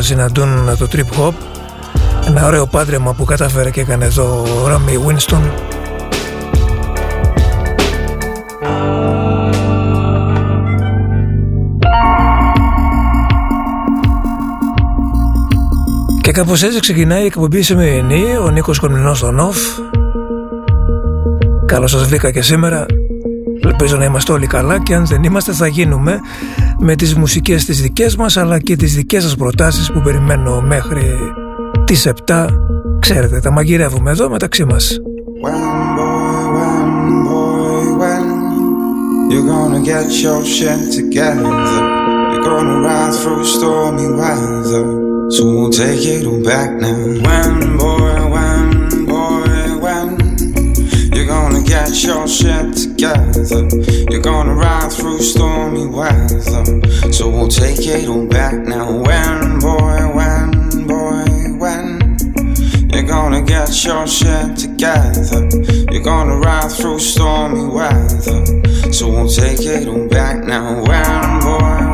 συναντούν το trip hop ένα ωραίο πάντρεμα που κατάφερε και έκανε εδώ ο Ράμι Winston Και κάπως έτσι ξεκινάει η εκπομπή σημερινή, ο Νίκος Κομινός στον Νοφ. Καλώς σας βρήκα και σήμερα. Ελπίζω να είμαστε όλοι καλά και αν δεν είμαστε θα γίνουμε με τις μουσικές τις δικές μας αλλά και τις δικές σας προτάσεις που περιμένω μέχρι τις 7 ξέρετε τα μαγειρεύουμε εδώ μεταξύ μας when boy, when boy, when You're gonna get your shit together You're gonna ride through stormy weather So we'll take it all back now When boy, when boy, when You're gonna get your shit together You're gonna ride through stormy weather So we'll take it all back now. When, boy, when, boy, when you're gonna get your shit together, you're gonna ride through stormy weather. So we'll take it all back now. When, boy,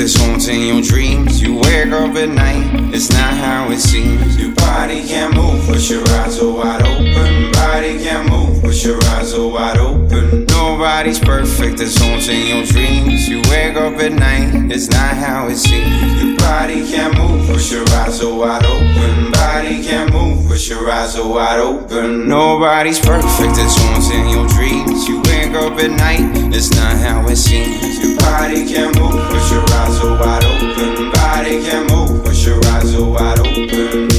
it's haunting your dreams. You wake up at night, it's not how it seems. Your body can't move, but your eyes are wide open. Body can't move, but your eyes are wide open. Nobody's perfect, it's haunting your dreams. You wake up at night, it's not how it seems. Your body can't move, but your eyes are wide open. Body can't move, but your eyes are wide open. Nobody's perfect, it's haunting your dreams. You wake up at night, it's not how it seems. Your body can't move, but your eyes are wide open. Body can't move, but your eyes are wide open.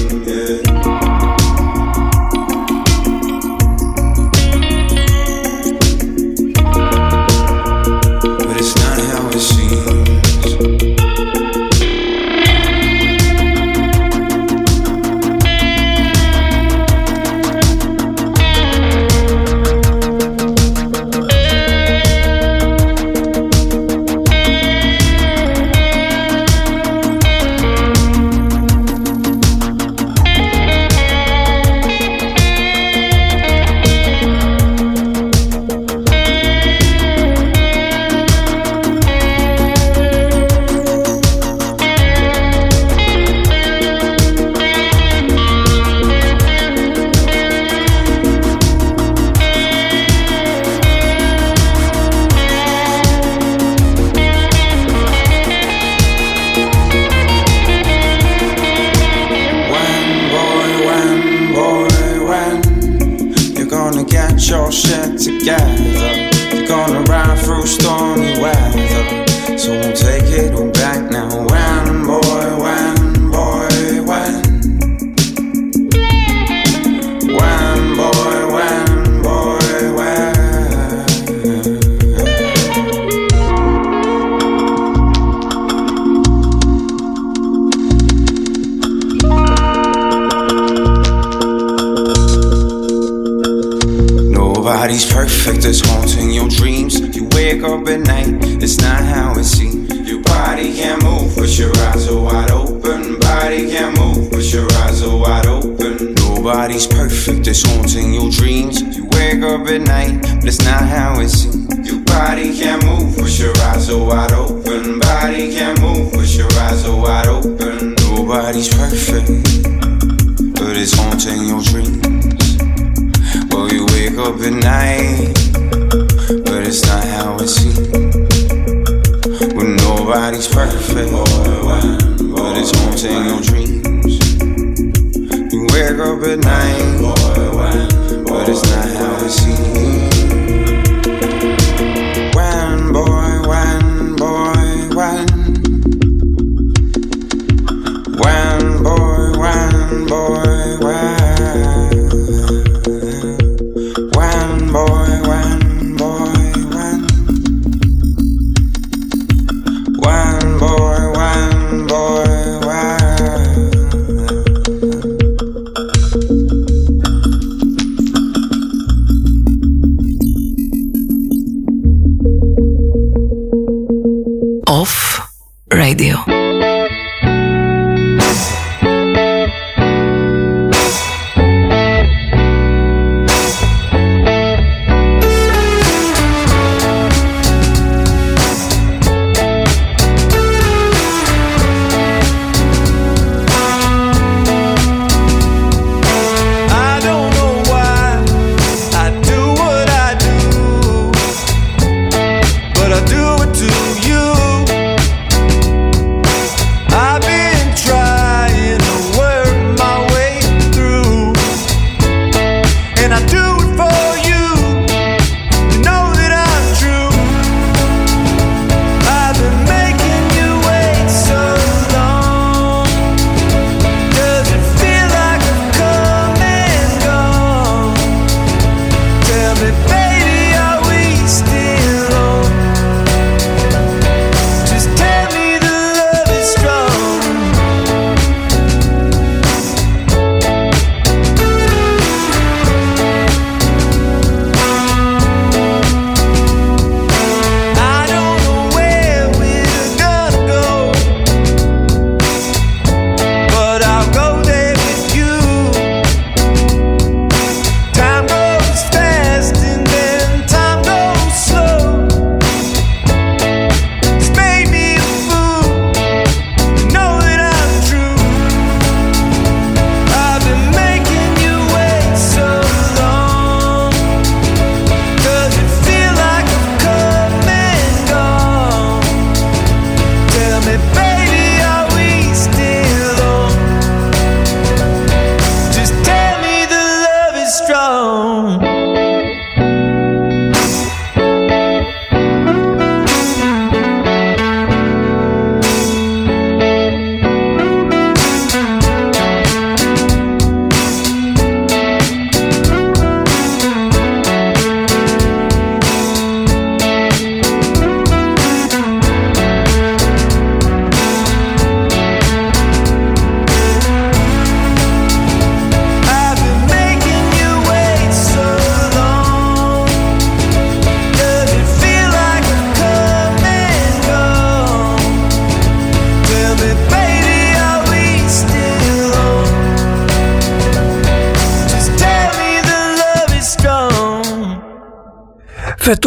up at night. But it's not how it seems.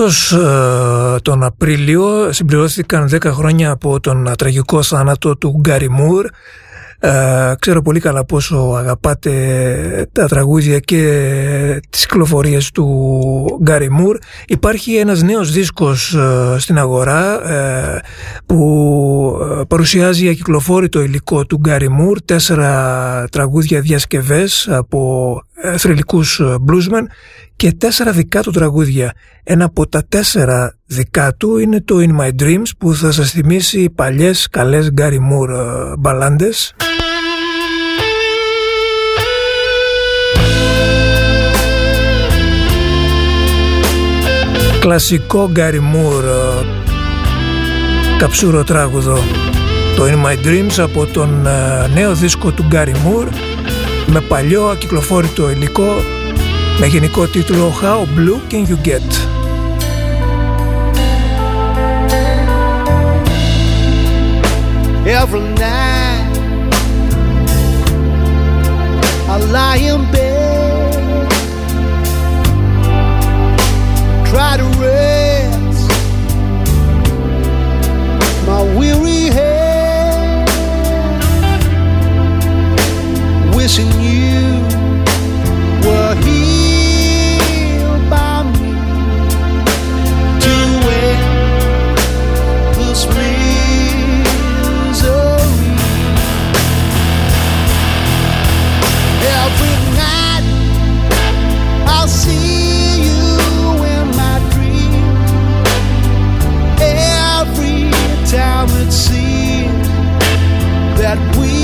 Φέτος ε, τον Απρίλιο συμπληρώθηκαν 10 χρόνια από τον τραγικό θάνατο του Γκάρι Μουρ. Ε, ξέρω πολύ καλά πόσο αγαπάτε τα τραγούδια και τις κυκλοφορίες του Γκάρι Μουρ. Υπάρχει ένας νέος δίσκος ε, στην αγορά που ε, παρουσιάζει ακυκλοφόρητο υλικό του Γκάρι Μουρ, τέσσερα τραγούδια διασκευές από ε, θρηλυκούς ε, bluesmen και τέσσερα δικά του τραγούδια. Ένα από τα τέσσερα δικά του είναι το In My Dreams που θα σας θυμίσει παλιές καλές Γκάρι Μουρ μπαλάντες. Κλασικό Γκάρι Μουρ καψούρο τράγουδο. Το In My Dreams από τον ε, νέο δίσκο του Gary Moore με παλιό ακυκλοφόρητο υλικό με γενικό τίτλο How Blue Can You Get. Every night I lie in bed Try to wishing you were here by me to end this misery. Every night I'll see you in my dream. Every time it seems that we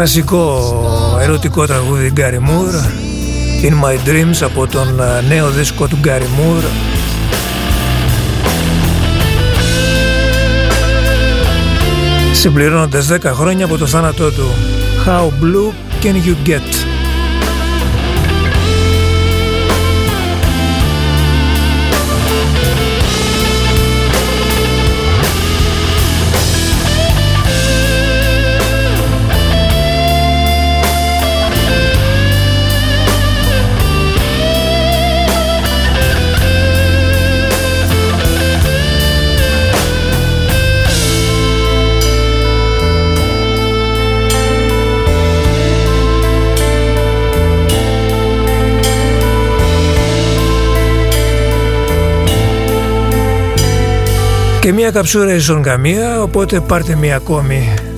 Κλασικό ερωτικό τραγούδι Gary Moore In My Dreams από τον α, νέο δίσκο του Gary Moore συμπληρώνοντας 10 χρόνια από το θάνατό του. How Blue Can You Get; Και μία καψούρα ίσον καμία, οπότε πάρτε μία ακόμη.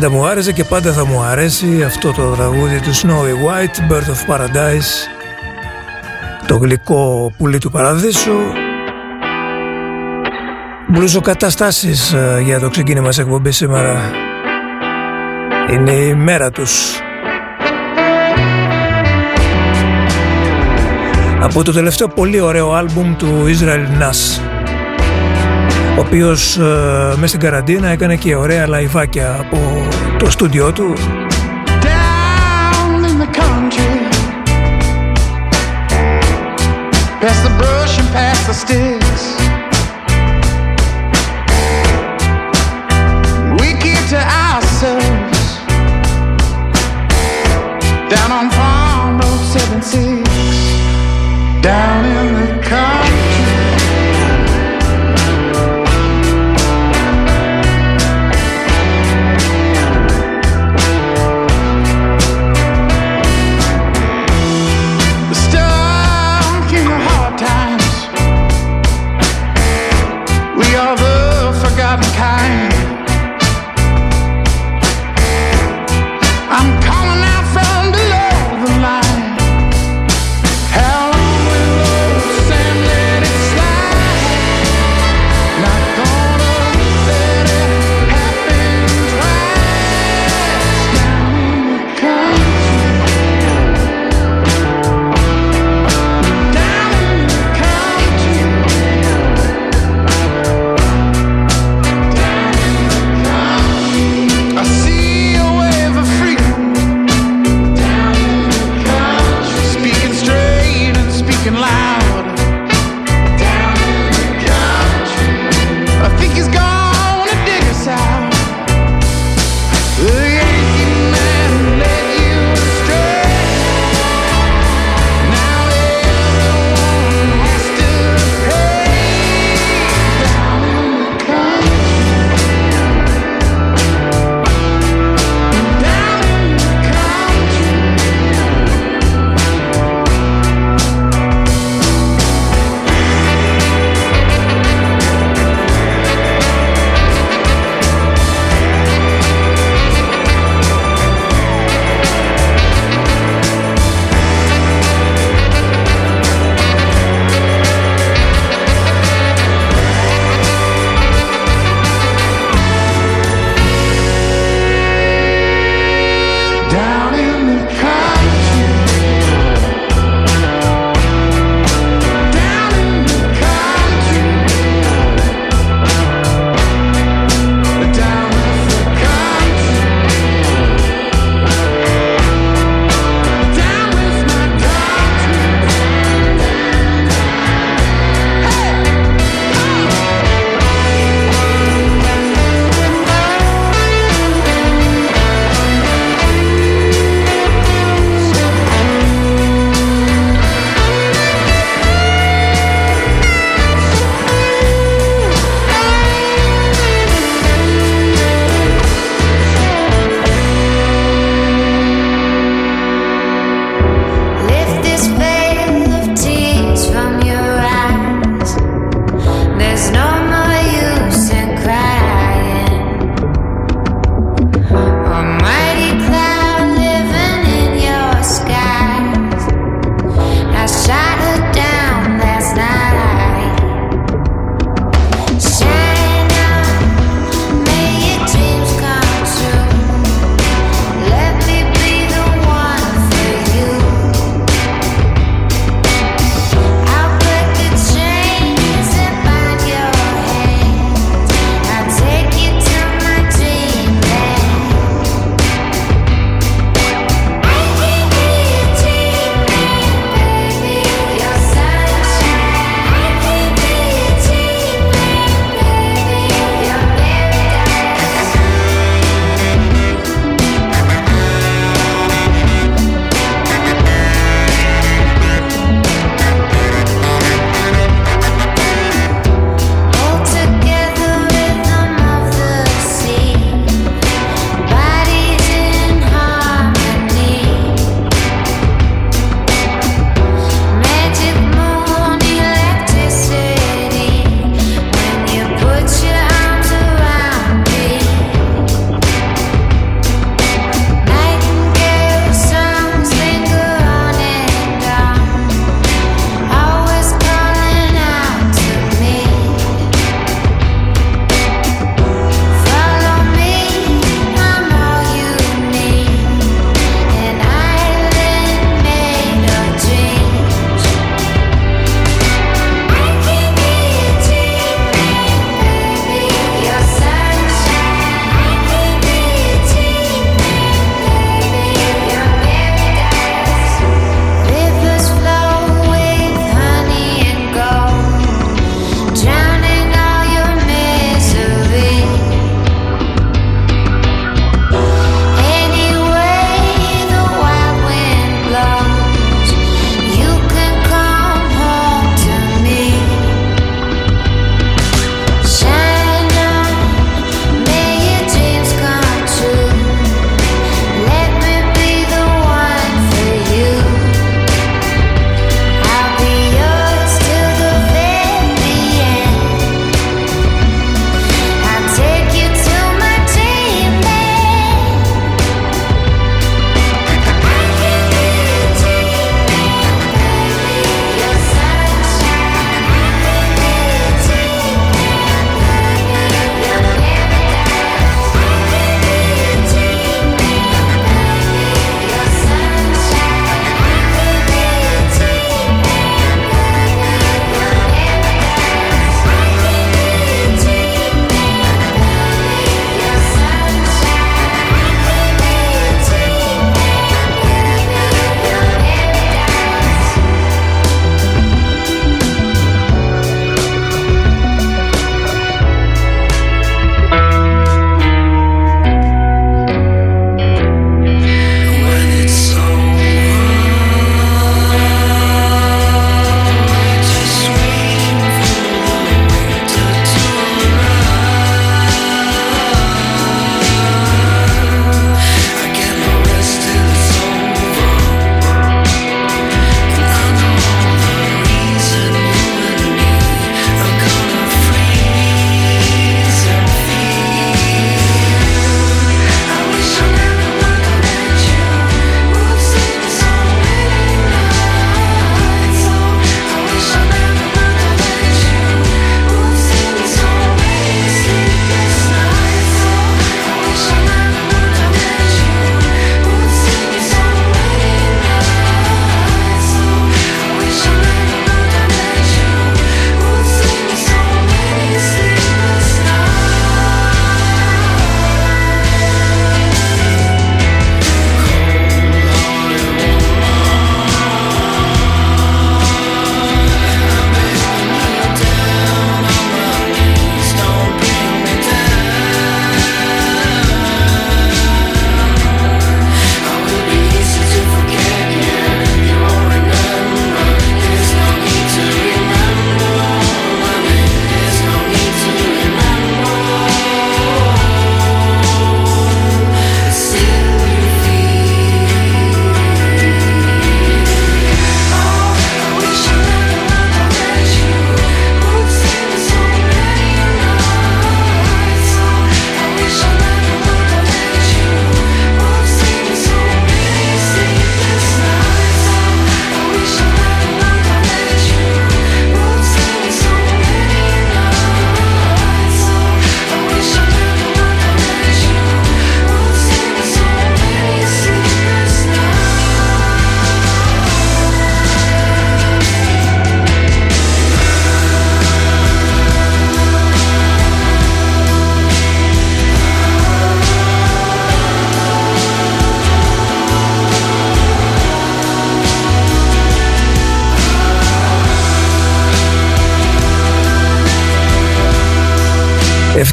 Πάντα μου άρεσε και πάντα θα μου αρέσει αυτό το τραγούδι του Snowy White, Bird of Paradise, το γλυκό πουλί του παραδείσου. Μπλουζοκαταστάσεις ε, για το ξεκίνημα της εκπομπής σήμερα. Είναι η μέρα τους. Από το τελευταίο πολύ ωραίο άλμπουμ του Israel Nas ο οποίος ε, μες στην καραντίνα έκανε και ωραία λαϊβάκια από το στούντιό του down in the country. Past the brush and past the sticks.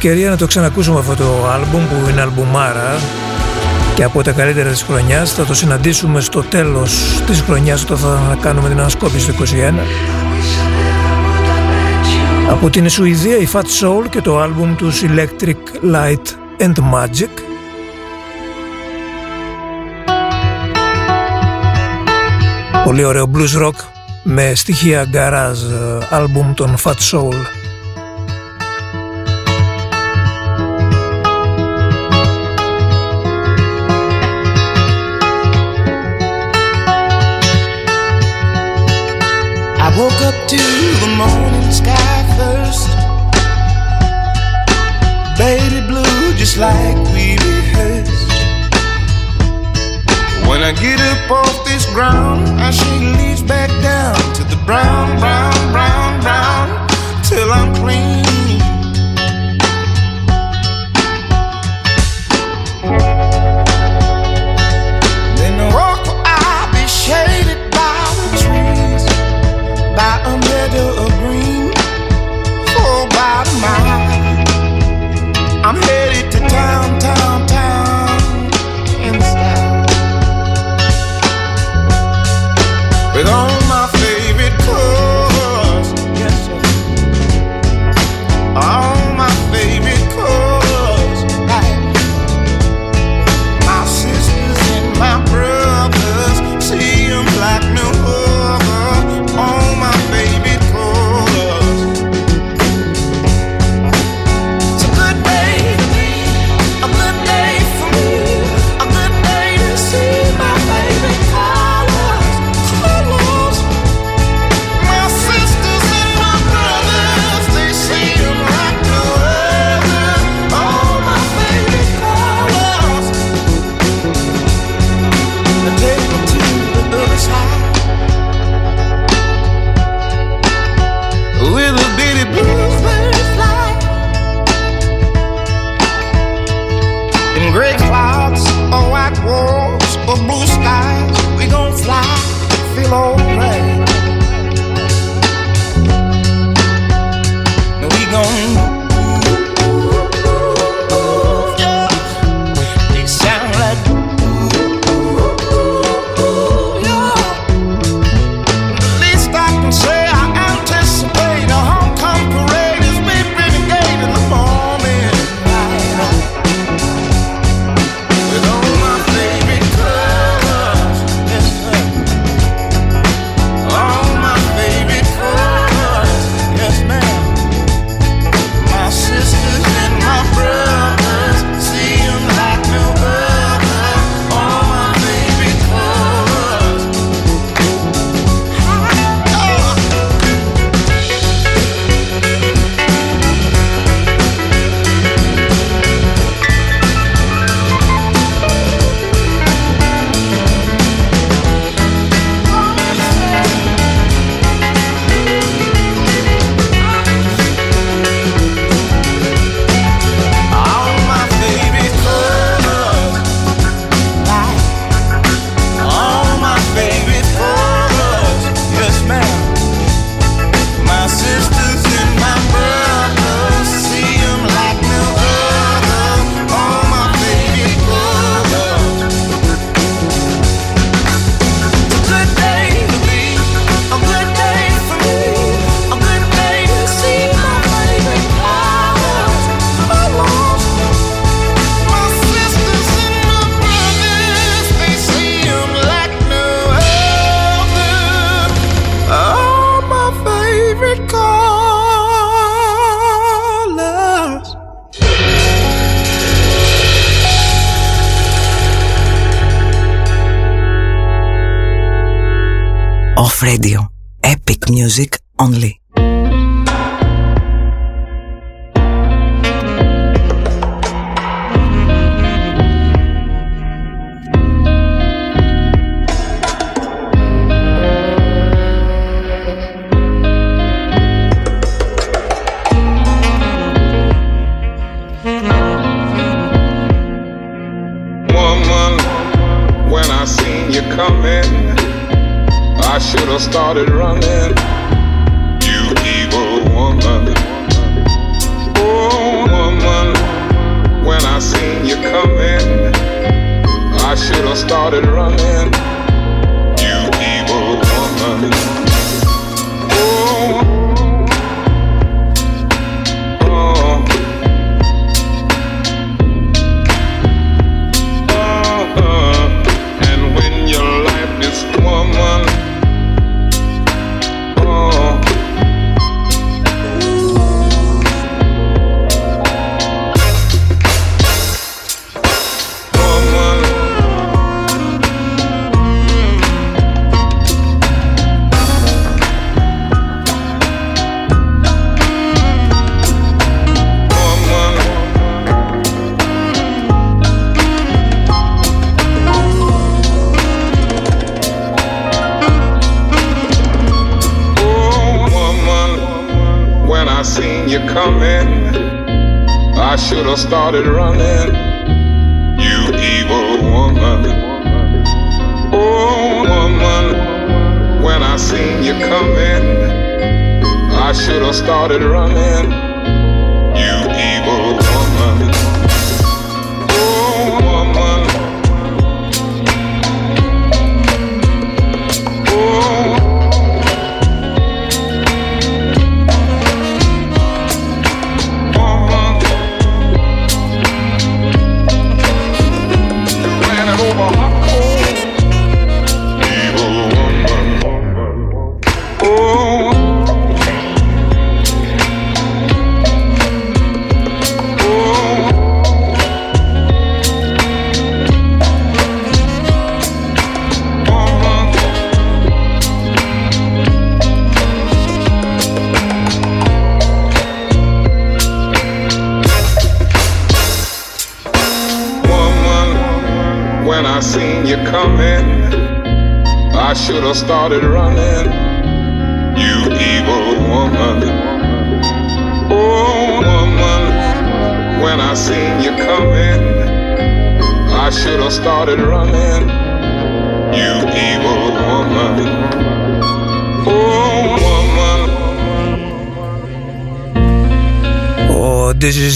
ευκαιρία να το ξανακούσουμε αυτό το άλμπουμ που είναι αλμπουμάρα και από τα καλύτερα της χρονιάς. Θα το συναντήσουμε στο τέλος της χρονιάς όταν θα κάνουμε την ανασκόπηση του 21 από την Σουηδία η Fat Soul και το άλμπουμ τους Electric Light and Magic. Πολύ ωραίο blues rock με στοιχεία garage ε, άλμπουμ των Fat Soul. to the morning sky first. Baby blue, just like we rehearsed. When I get up off this ground, I shake leaves back.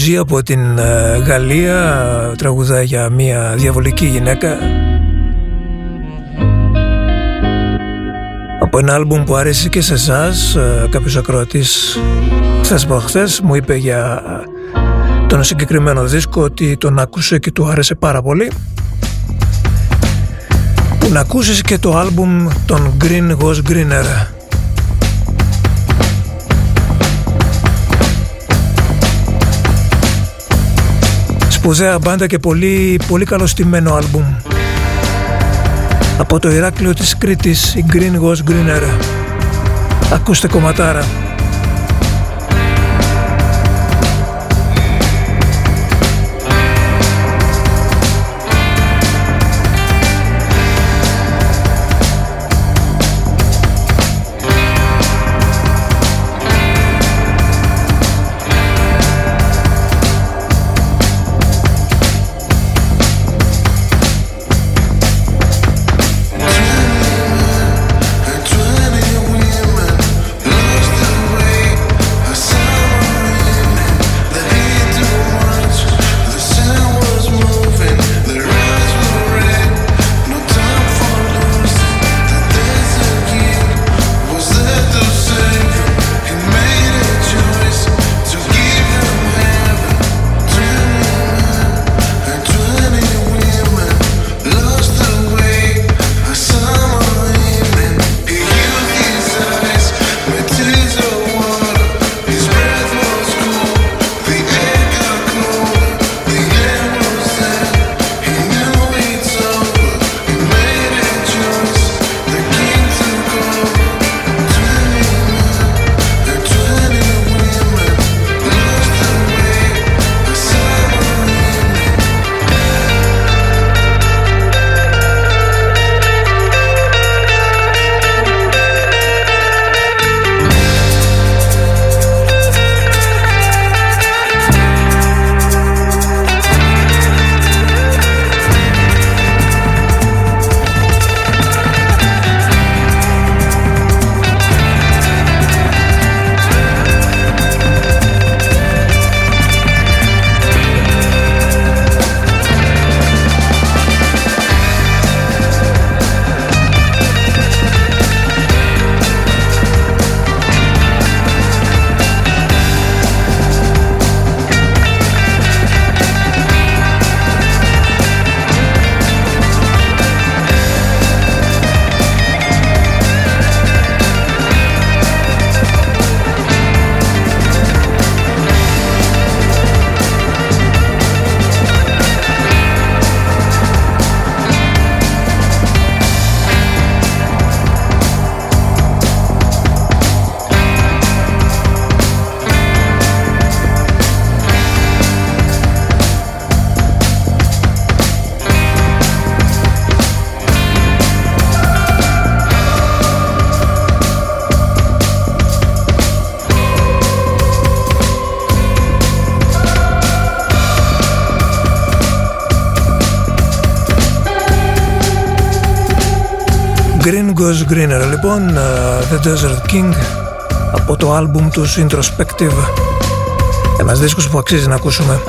Ο Ντεζιζή από την ε, Γαλλία τραγουδά για μια διαβολική γυναίκα από ένα άλμπουμ που αρέσει και σε εσάς. Κάποιος ακροατής χθες προχθές μου είπε για τον συγκεκριμένο δίσκο ότι τον άκουσε και του άρεσε πάρα πολύ που να ακούσεις και το άλμπουμ των Green Was Greener Σπουδαία μπάντα και πολύ, πολύ καλωστημένο άλμπουμ. Από το Ηράκλειο της Κρήτης, η Green Was Greener. Ακούστε κομματάρα. Green Goes Greener. Λοιπόν uh, The Desert King από το άλμπουμ του Introspective. Ένας δίσκος που αξίζει να ακούσουμε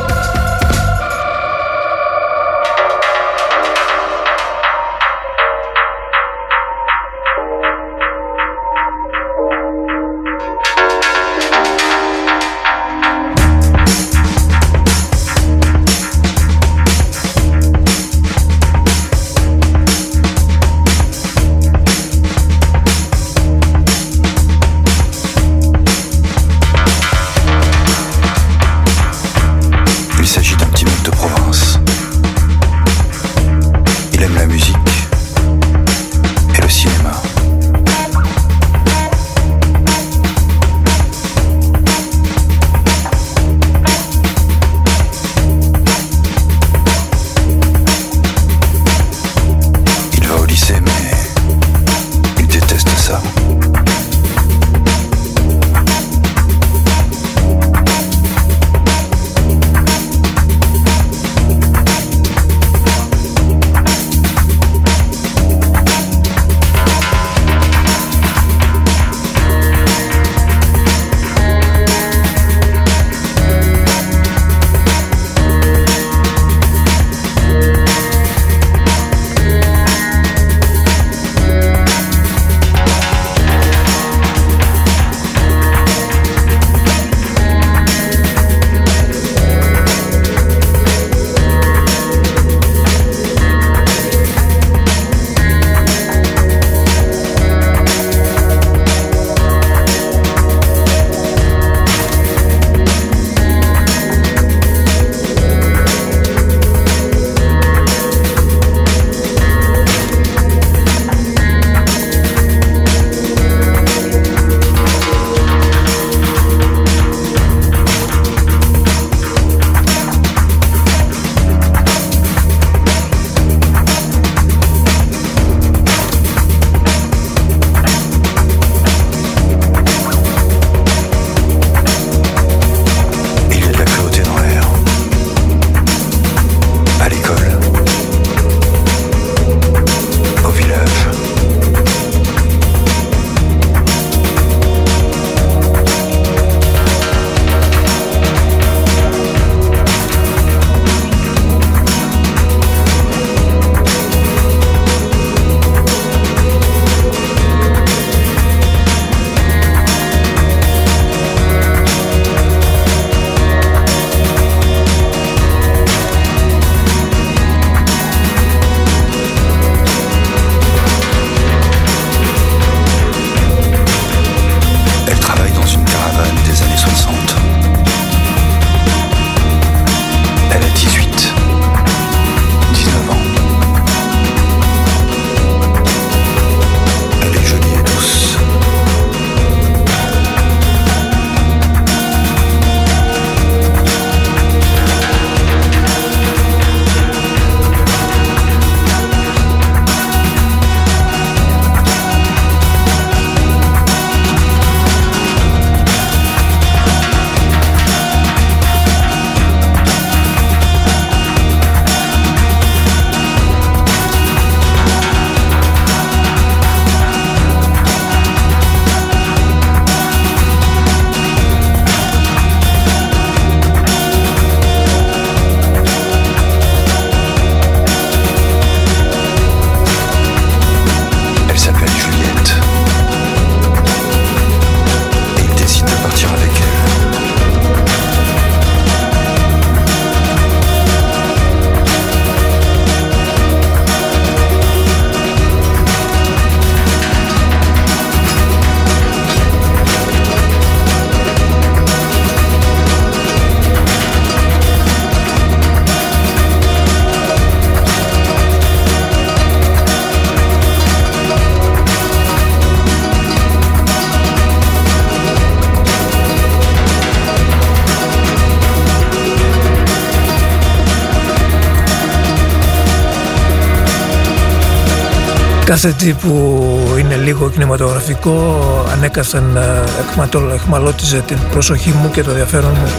Κάθε τι που είναι λίγο κινηματογραφικό ανέκαθεν ε, εχμαλώτιζε την προσοχή μου και το ενδιαφέρον μου.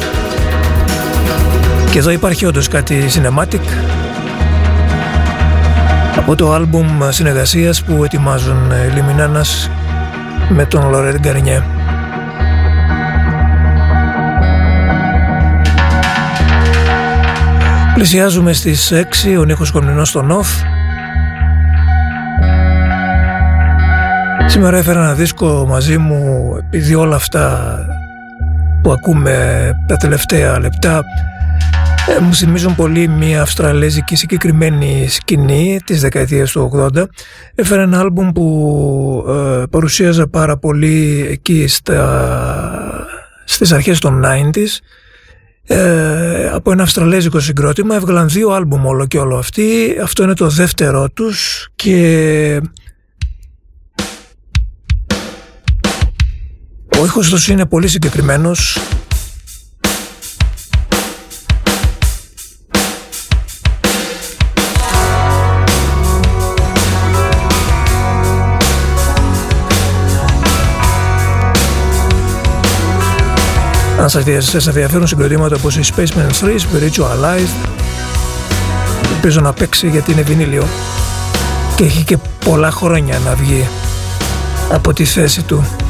Και εδώ υπάρχει όντως κάτι cinematic από το άλμπουμ συνεργασίας που ετοιμάζουν οι Λιμινάνας με τον Λορέτ Γκαρνιέ. Πλησιάζουμε στις 6, ο Νίκος Κομνηνός στο Νοφ. Σήμερα έφερα ένα δίσκο μαζί μου επειδή όλα αυτά που ακούμε τα τελευταία λεπτά ε, μου θυμίζουν πολύ μια αυστραλέζικη συγκεκριμένη σκηνή της δεκαετίας του 80. Έφερα ένα άλμπουμ που ε, παρουσίαζα πάρα πολύ εκεί στα, στις αρχές των 90s ε, από ένα αυστραλέζικο συγκρότημα. Έβγαλαν δύο άλμπουμ όλο και όλο αυτοί. Αυτό είναι το δεύτερο τους και ο ήχος τους είναι πολύ συγκεκριμένος Αν σας ενδιαφέρουν συγκροτήματα όπως η Spaceman 3, Spiritualized, ελπίζω να παίξει γιατί είναι βινίλιο και έχει και πολλά χρόνια να βγει από τη θέση του.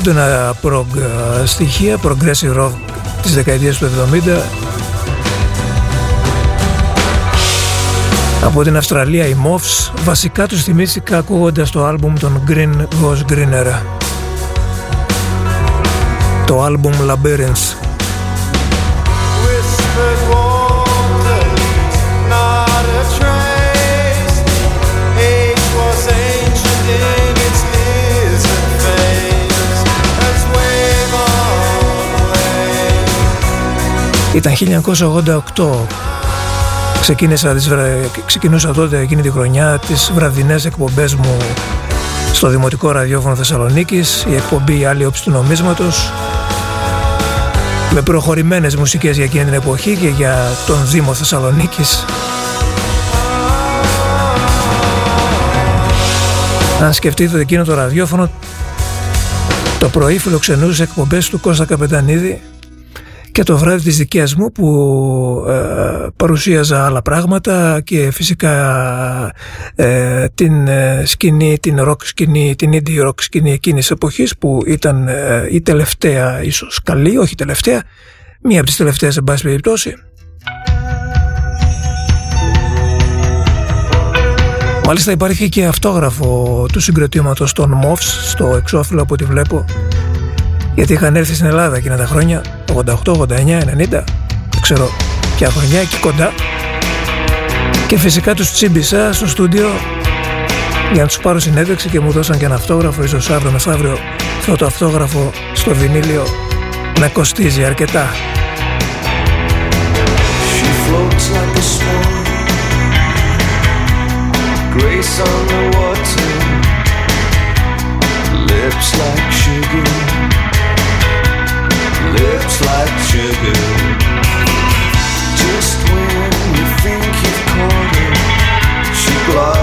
Έντονα prog ε, στοιχεία, progressive rock της δεκαετίας του 70 από την Αυστραλία οι Moffs βασικά τους θυμήθηκα ακούγοντας το άλμπουμ των Green Goes Greener. Το άλμπουμ Labyrinth Ήταν 1988 Ξεκίνησα τις, βρα- ξεκινούσα τότε εκείνη τη χρονιά τις βραδινές εκπομπές μου στο Δημοτικό Ραδιόφωνο Θεσσαλονίκης η εκπομπή «Άλλη όψη του νομίσματος» με προχωρημένες μουσικές για εκείνη την εποχή και για τον Δήμο Θεσσαλονίκης. Αν σκεφτείτε ότι εκείνο το ραδιόφωνο το πρωί φιλοξενούσε εκπομπές του Κώστα Καπετανίδη και το βράδυ της δικές μου που ε, παρουσίαζα άλλα πράγματα και φυσικά ε, την ε, σκηνή, την rock σκηνή, την indie rock σκηνή εκείνης της εποχής που ήταν ε, η τελευταία ίσως καλή, όχι η τελευταία, μία από τις τελευταίες εν πάση περιπτώσει. Μάλιστα υπάρχει και αυτόγραφο του συγκροτήματος των MOVS στο εξώφυλλο από ό,τι βλέπω γιατί είχαν έρθει στην Ελλάδα εκείνα τα χρόνια 88, 89, 90 δεν ξέρω ποια χρονιά εκεί κοντά και φυσικά τους τσίμπησα στο στούντιο για να τους πάρω συνέντευξη και μου δώσαν και ένα αυτόγραφο ίσως αύριο μεθαύριο αυτό το αυτόγραφο στο βινίλιο να κοστίζει αρκετά She floats like a swan. Grace on the water. Lips like sugar. Lips like sugar. Just when you think you've caught her, she glides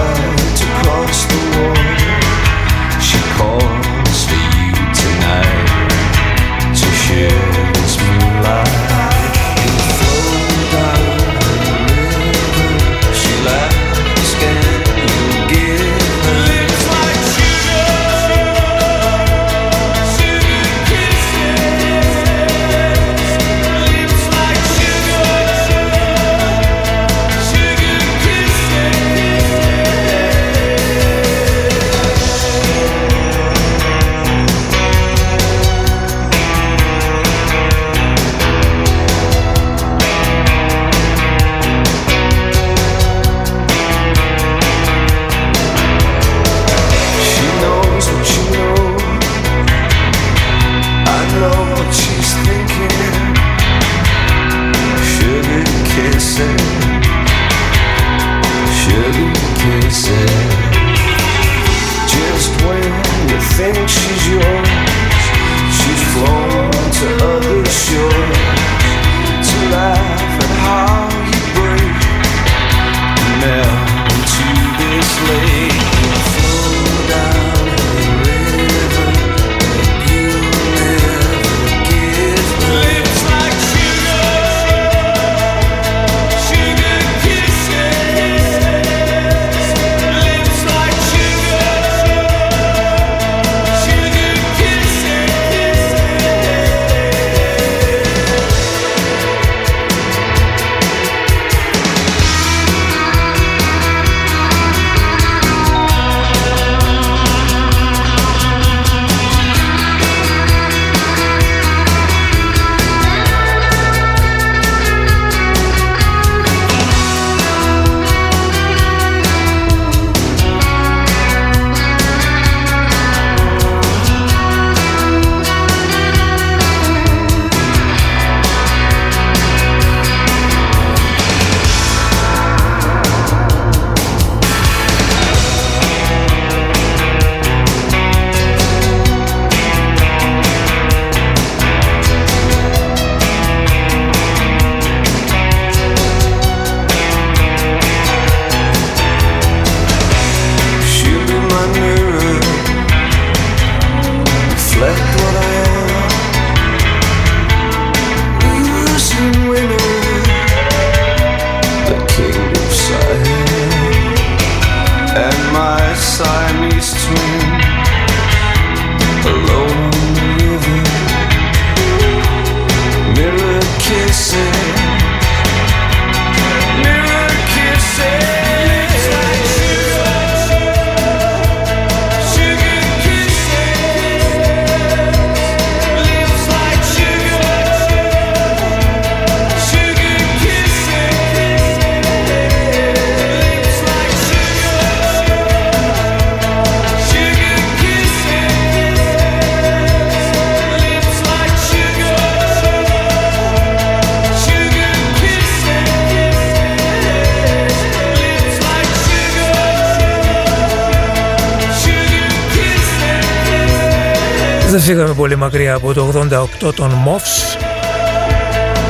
πολύ μακριά από το 88 των Moffs.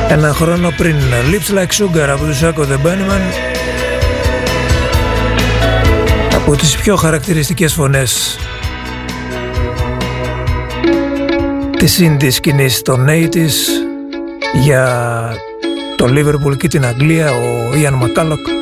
Ένα χρόνο πριν Lips Like Sugar από τους Echo The Bunnymen. Από τις πιο χαρακτηριστικές φωνές της indie σκηνής των 80's για το Liverpool και την Αγγλία ο Ian McCulloch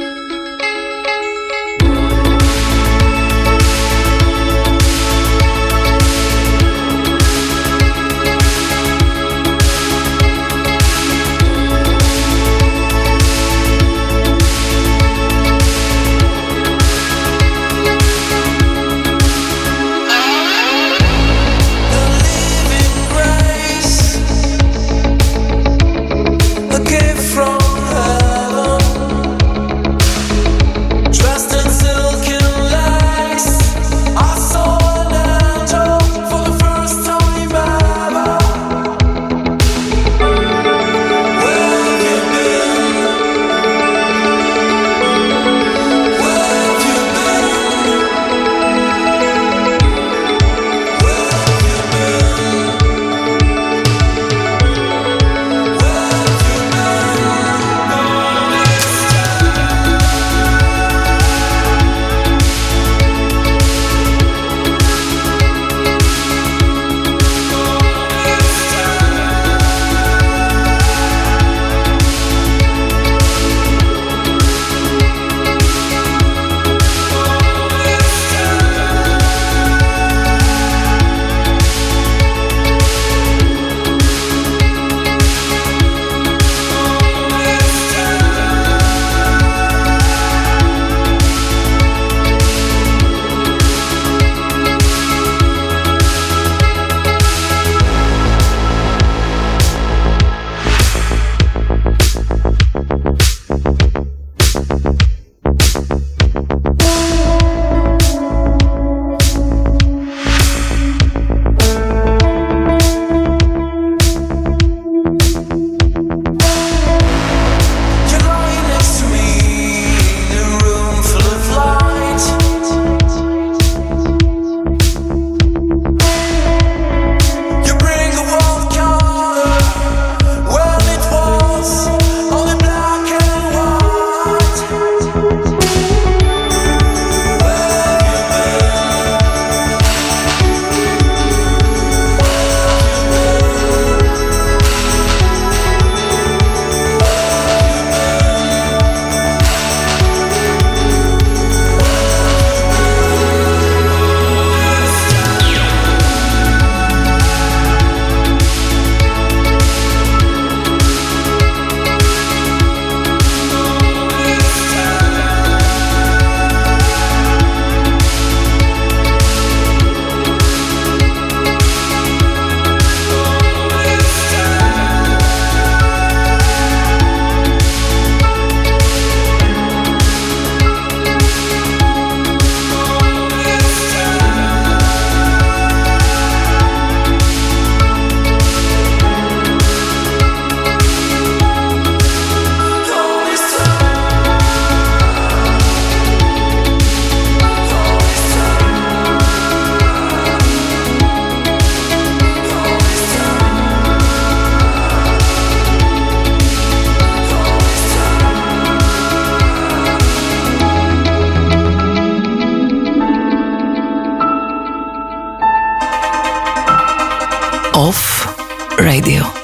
Radio.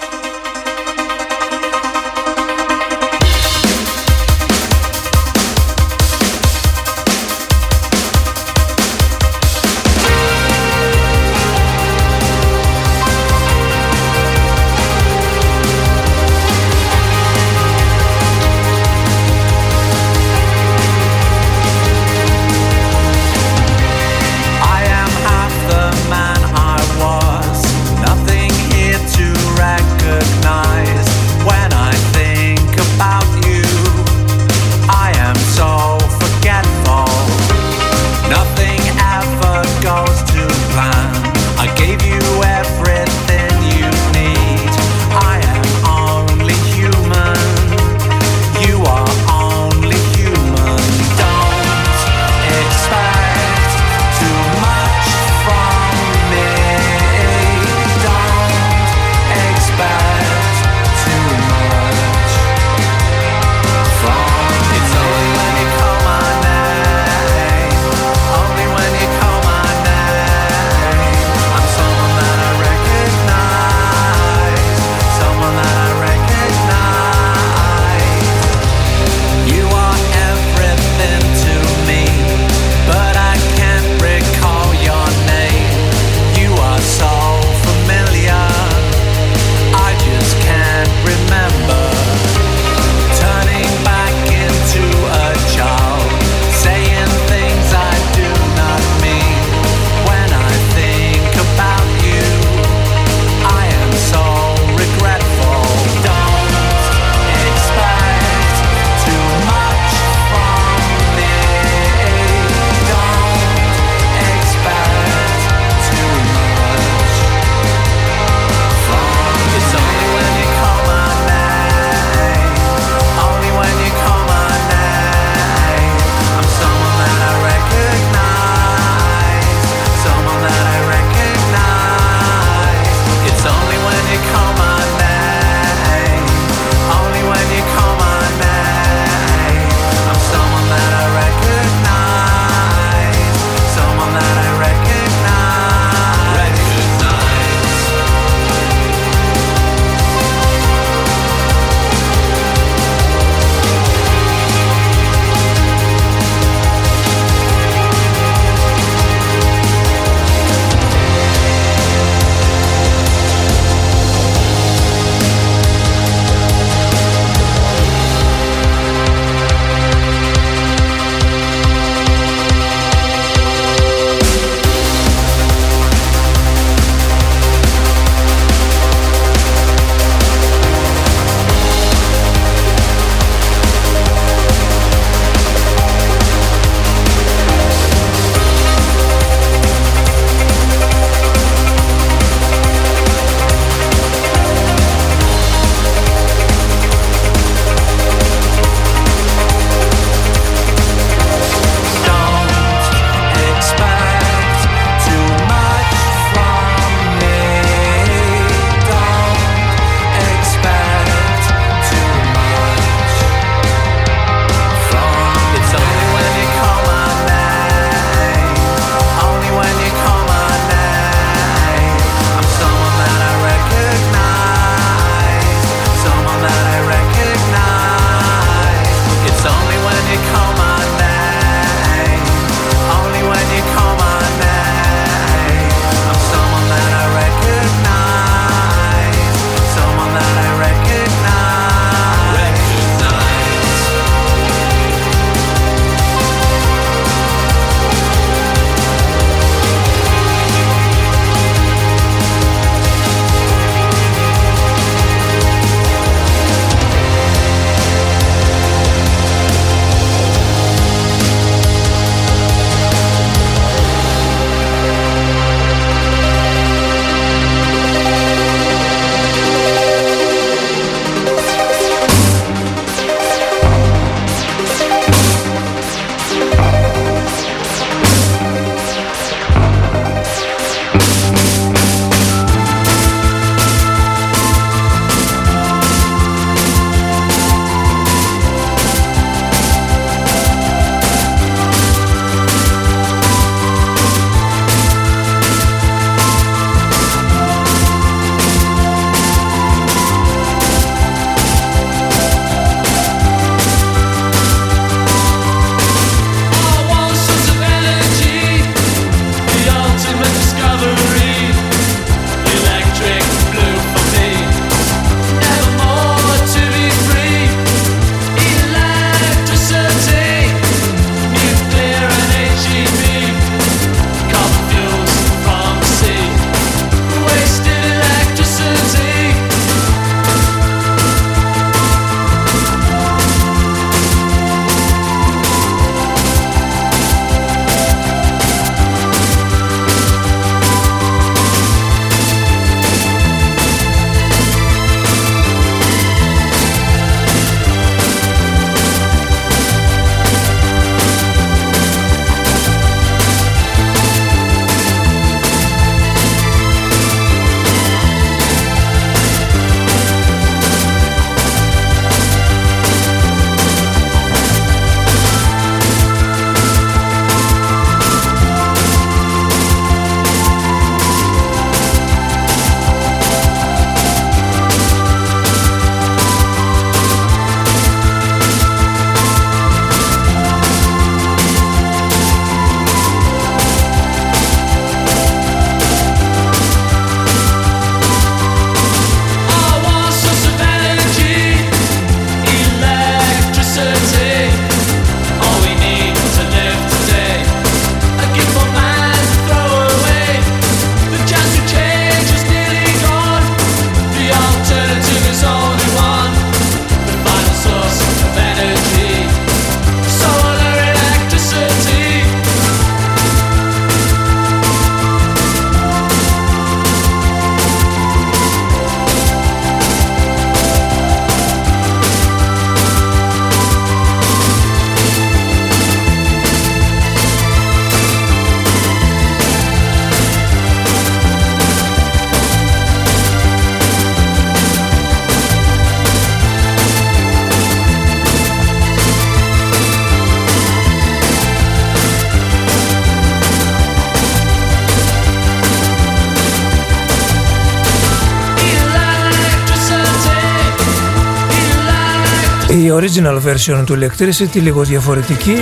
Η original version του Electricity λίγο διαφορετική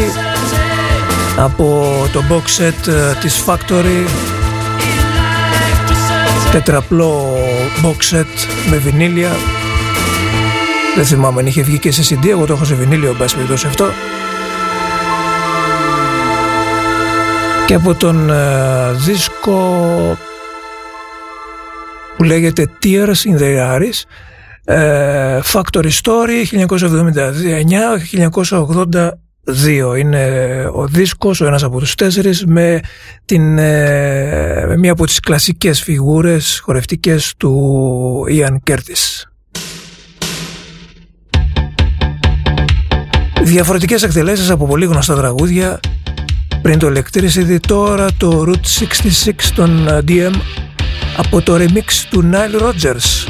από το box set ε, της Factory. Τετραπλό box set με βινίλια. Δεν θυμάμαι αν είχε βγει και σε CD εγώ το έχω σε βινίλιο μπας περιπτώσει αυτό. Και από τον ε, δίσκο που λέγεται Tears in the Iris ε, Factory Story 1979-1982 είναι ο δίσκος, ο ένας από τους τέσσερις με, την, ε, με μία από τις κλασικές φιγούρες χορευτικές του Ian Curtis. Διαφορετικές εκτελέσεις από πολύ γνωστά τραγούδια. Πριν το Electricity τώρα το Route 66 των DM από το remix του Nile Rodgers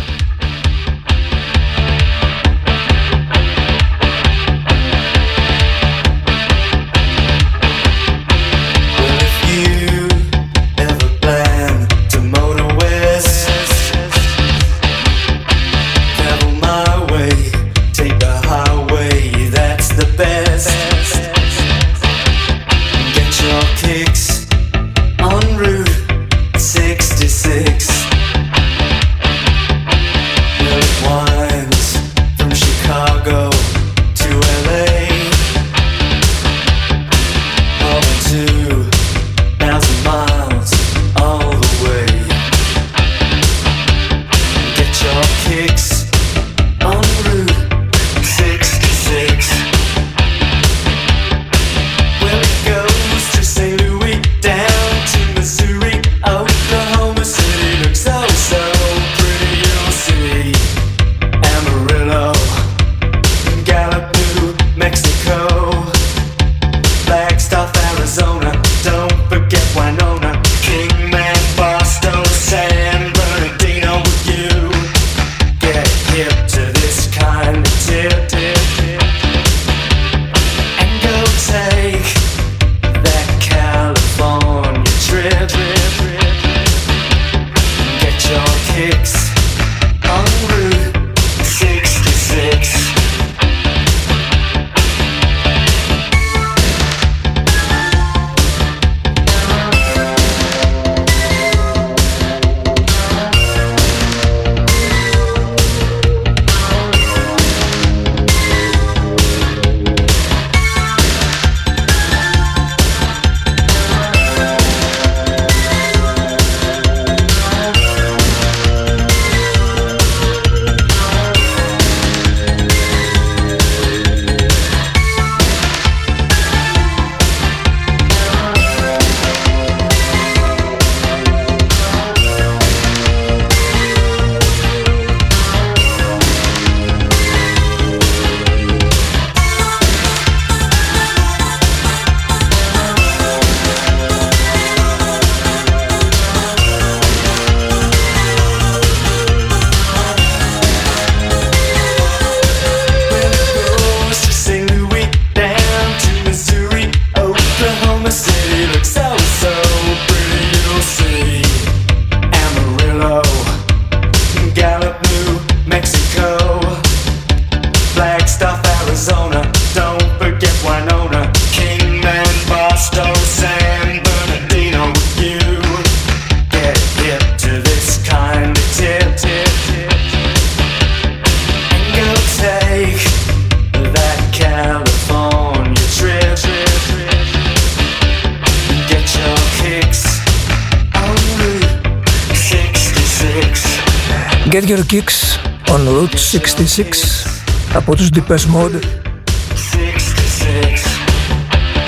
από τους Deepest Mode.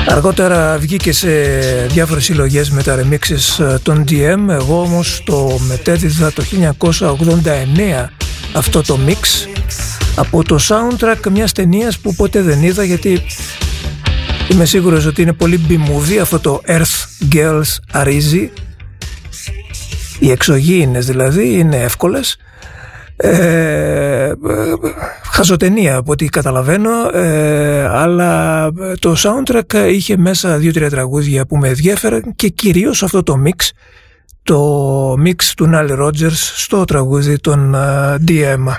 Αργότερα βγήκε σε διάφορες συλλογές με τα remixes ε, των DM εγώ όμως το μετέδιδα το 1989 αυτό το mix από το soundtrack μιας ταινίας που ποτέ δεν είδα γιατί είμαι σίγουρος ότι είναι πολύ μπιμούδι αυτό το Earth Girls Arizi οι εξωγήινες δηλαδή είναι εύκολες. Ε, χαζοτενία από ό,τι καταλαβαίνω ε, αλλά το soundtrack είχε μέσα δύο-τρία τραγούδια που με ενδιαφέραν και κυρίως αυτό το mix το mix του Nile Rodgers στο τραγούδι των uh, DM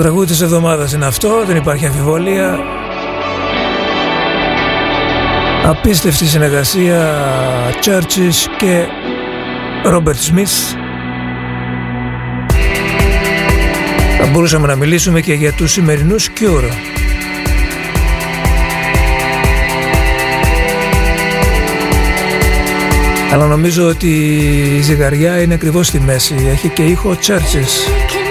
τραγούδι της εβδομάδας είναι αυτό, δεν υπάρχει αμφιβολία. Απίστευτη συνεργασία Churches και Robert Smith. Θα μπορούσαμε να μιλήσουμε και για τους σημερινούς Cure. Αλλά νομίζω ότι η ζυγαριά είναι ακριβώς στη μέση. Έχει και ήχο Churches.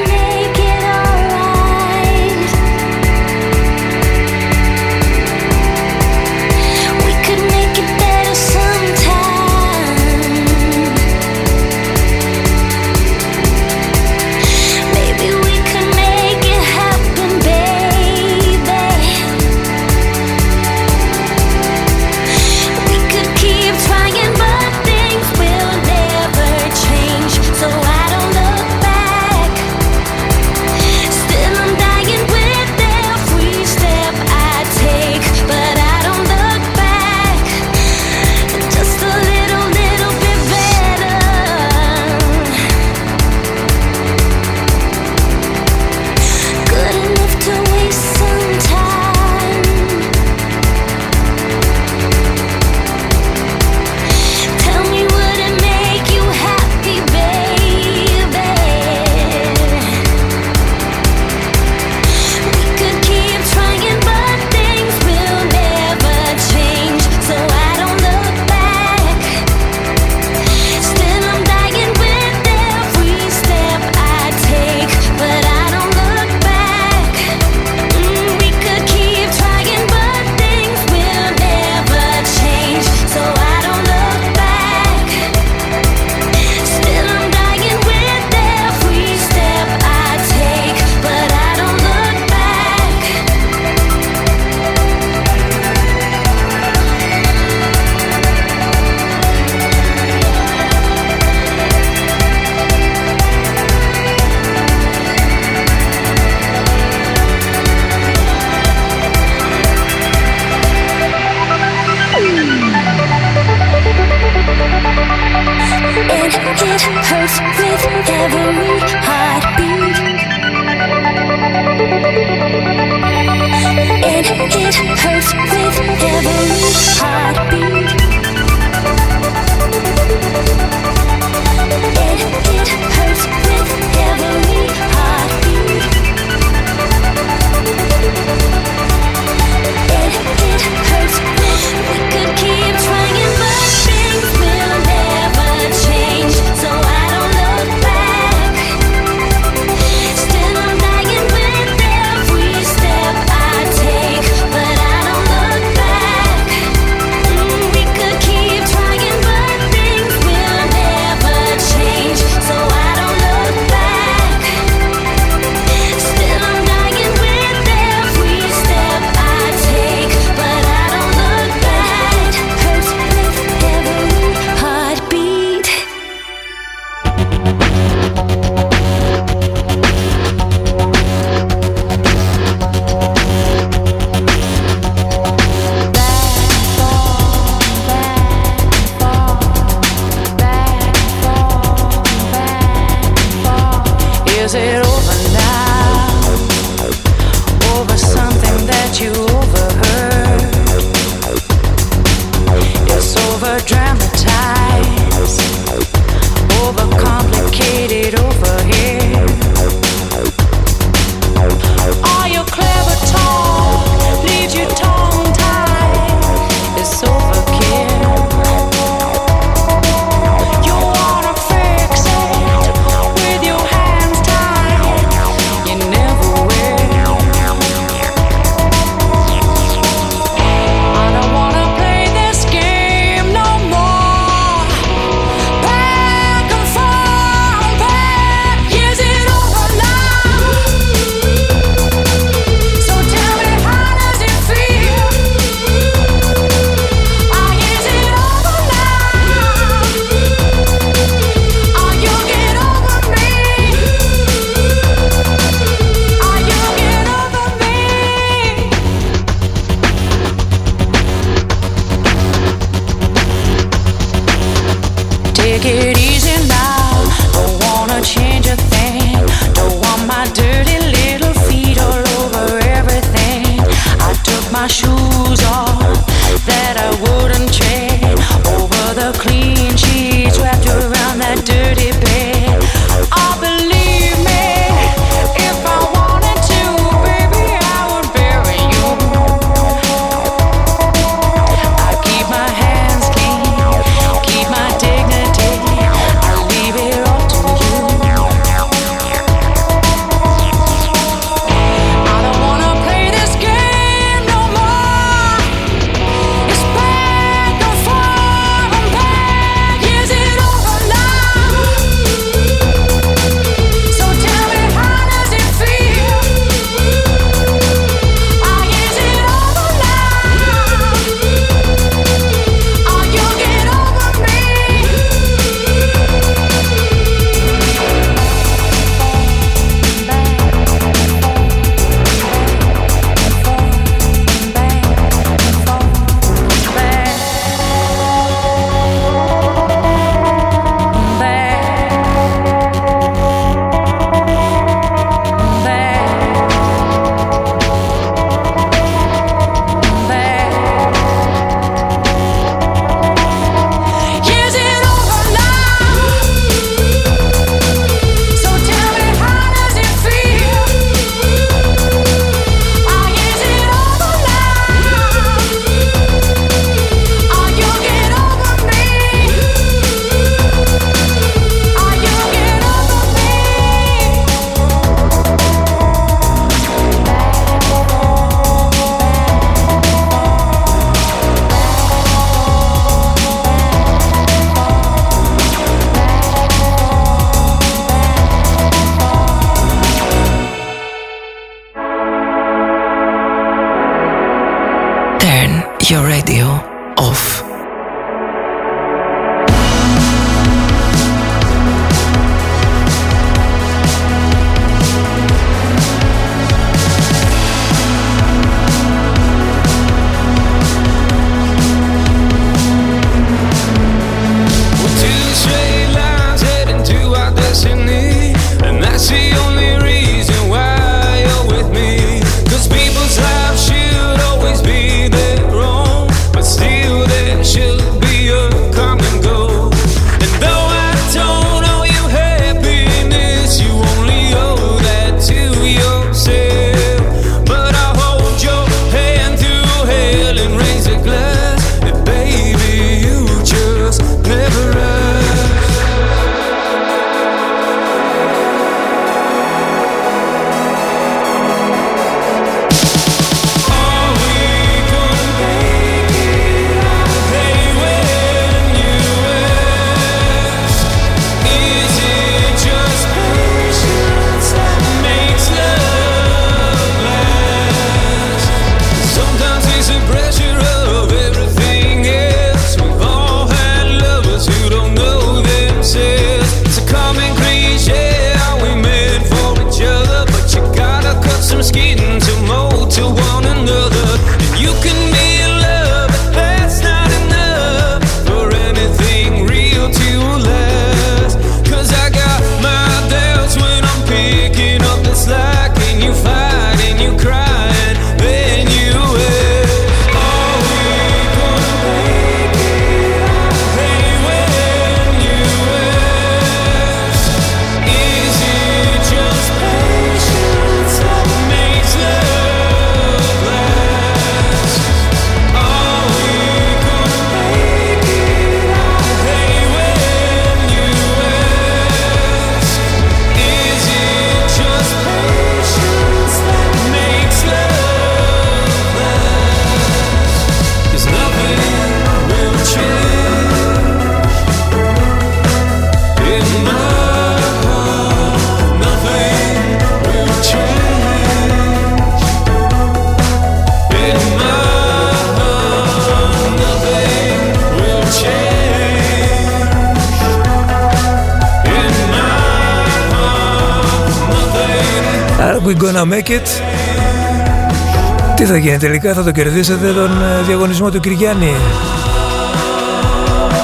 Κερδίσετε τον ε, διαγωνισμό του Κυριάννη.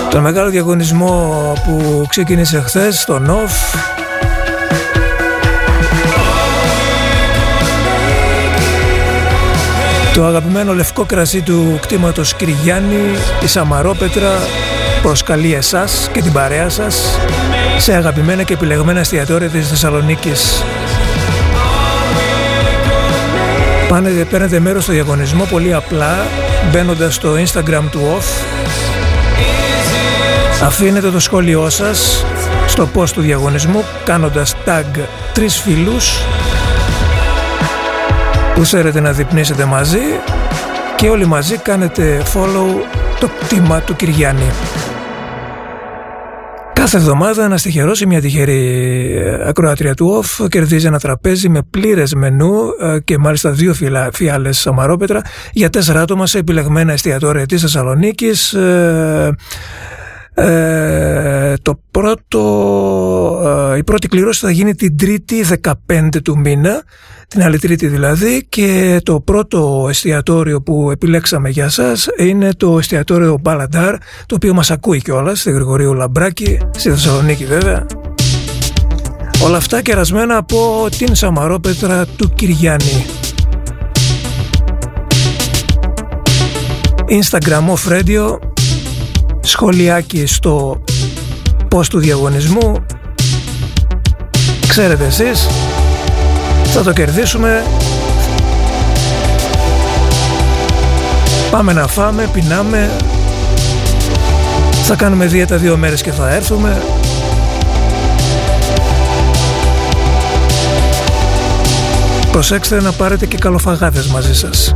Τον μεγάλο διαγωνισμό που ξεκίνησε χθες στο ΝΟΦ. Το αγαπημένο λευκό κρασί του κτήματος Κυριάννη, η Σαμαρόπετρα, προσκαλεί εσάς και την παρέα σας σε αγαπημένα και επιλεγμένα εστιατόρια της Θεσσαλονίκης. Πάνε, παίρνετε μέρος στο διαγωνισμό πολύ απλά μπαίνοντας στο Instagram του OFF αφήνετε το σχόλιο σας στο post του διαγωνισμού κάνοντας tag τρεις φίλους που θέλετε να διπνήσετε μαζί και όλοι μαζί κάνετε follow το κτήμα του Κυριάννη. Κάθε εβδομάδα ένα τυχερός ή μια τυχερή ε, ακροάτρια του OFF κερδίζει ένα τραπέζι με πλήρες μενού ε, και μάλιστα δύο φυλα- φιάλες σαμαρόπετρα για τέσσερα άτομα σε επιλεγμένα εστιατόρια της Θεσσαλονίκης. Ε, ε, το πρώτο, ε, η πρώτη κληρώση θα γίνει την τρίτη 15 του μήνα, την άλλη τρίτη δηλαδή και το πρώτο εστιατόριο που επιλέξαμε για σας είναι το εστιατόριο Μπαλαντάρ το οποίο μας ακούει κιόλας στη Γρηγορίου Λαμπράκη, στη Θεσσαλονίκη βέβαια. Όλα αυτά κερασμένα από την Σαμαρόπετρα του Κυριάννη. Instagram off radio σχολιάκι στο post του διαγωνισμού ξέρετε εσείς θα το κερδίσουμε. Πάμε να φάμε, πεινάμε. Θα κάνουμε δίαιτα δύο μέρες και θα έρθουμε. Προσέξτε να πάρετε και καλοφαγάδες μαζί σας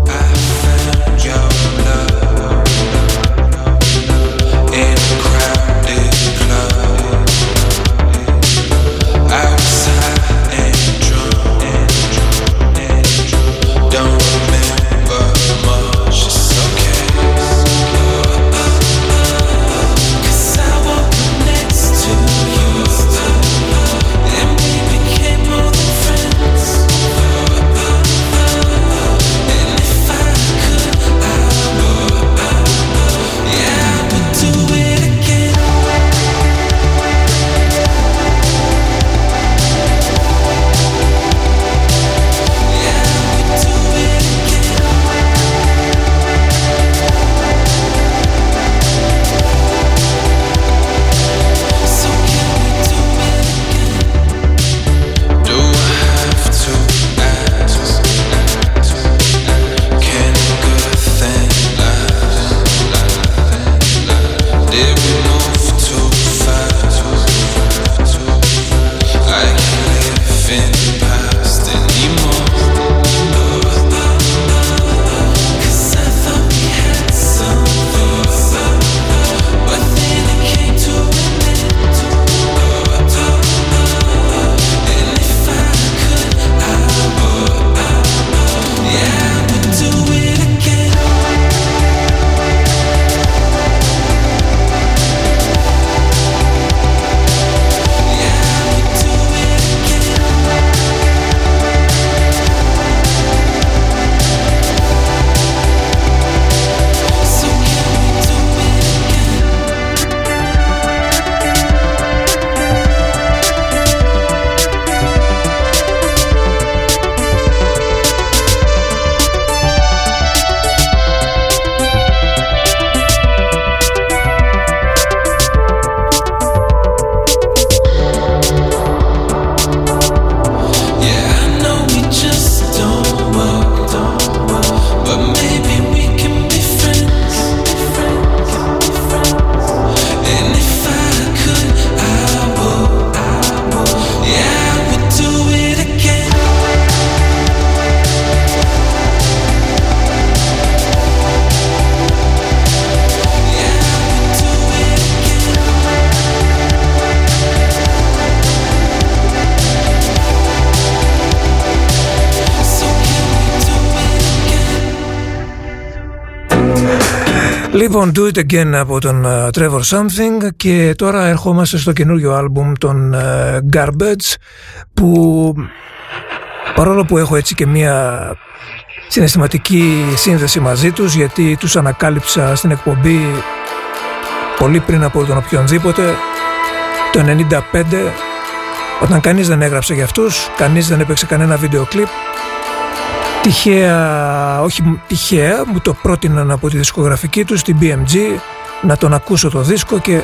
Λοιπόν, Do It Again από τον uh, Trevor Something και τώρα ερχόμαστε στο καινούριο άλμπουμ των uh, Garbage που παρόλο που έχω έτσι και μία συναισθηματική σύνδεση μαζί τους γιατί τους ανακάλυψα στην εκπομπή πολύ πριν από τον οποιονδήποτε το 95 όταν κανείς δεν έγραψε για αυτούς κανείς δεν έπαιξε κανένα βίντεο κλιπ τυχαία, όχι τυχαία μου το πρότειναν από τη δισκογραφική τους στην BMG να τον ακούσω το δίσκο και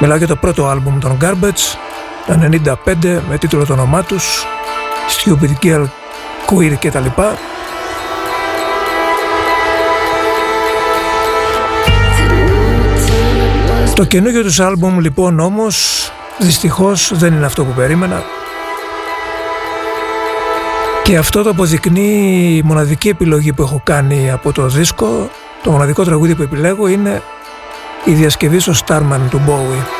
μιλάω για το πρώτο άλμπουμ των Garbage το 95 με τίτλο το όνομά τους Stupid Girl Queer και τα λοιπά. Το καινούργιο τους άλμπουμ λοιπόν όμως δυστυχώς δεν είναι αυτό που περίμενα και αυτό το αποδεικνύει η μοναδική επιλογή που έχω κάνει από το δίσκο. Το μοναδικό τραγούδι που επιλέγω είναι η διασκευή στο Starman του Bowie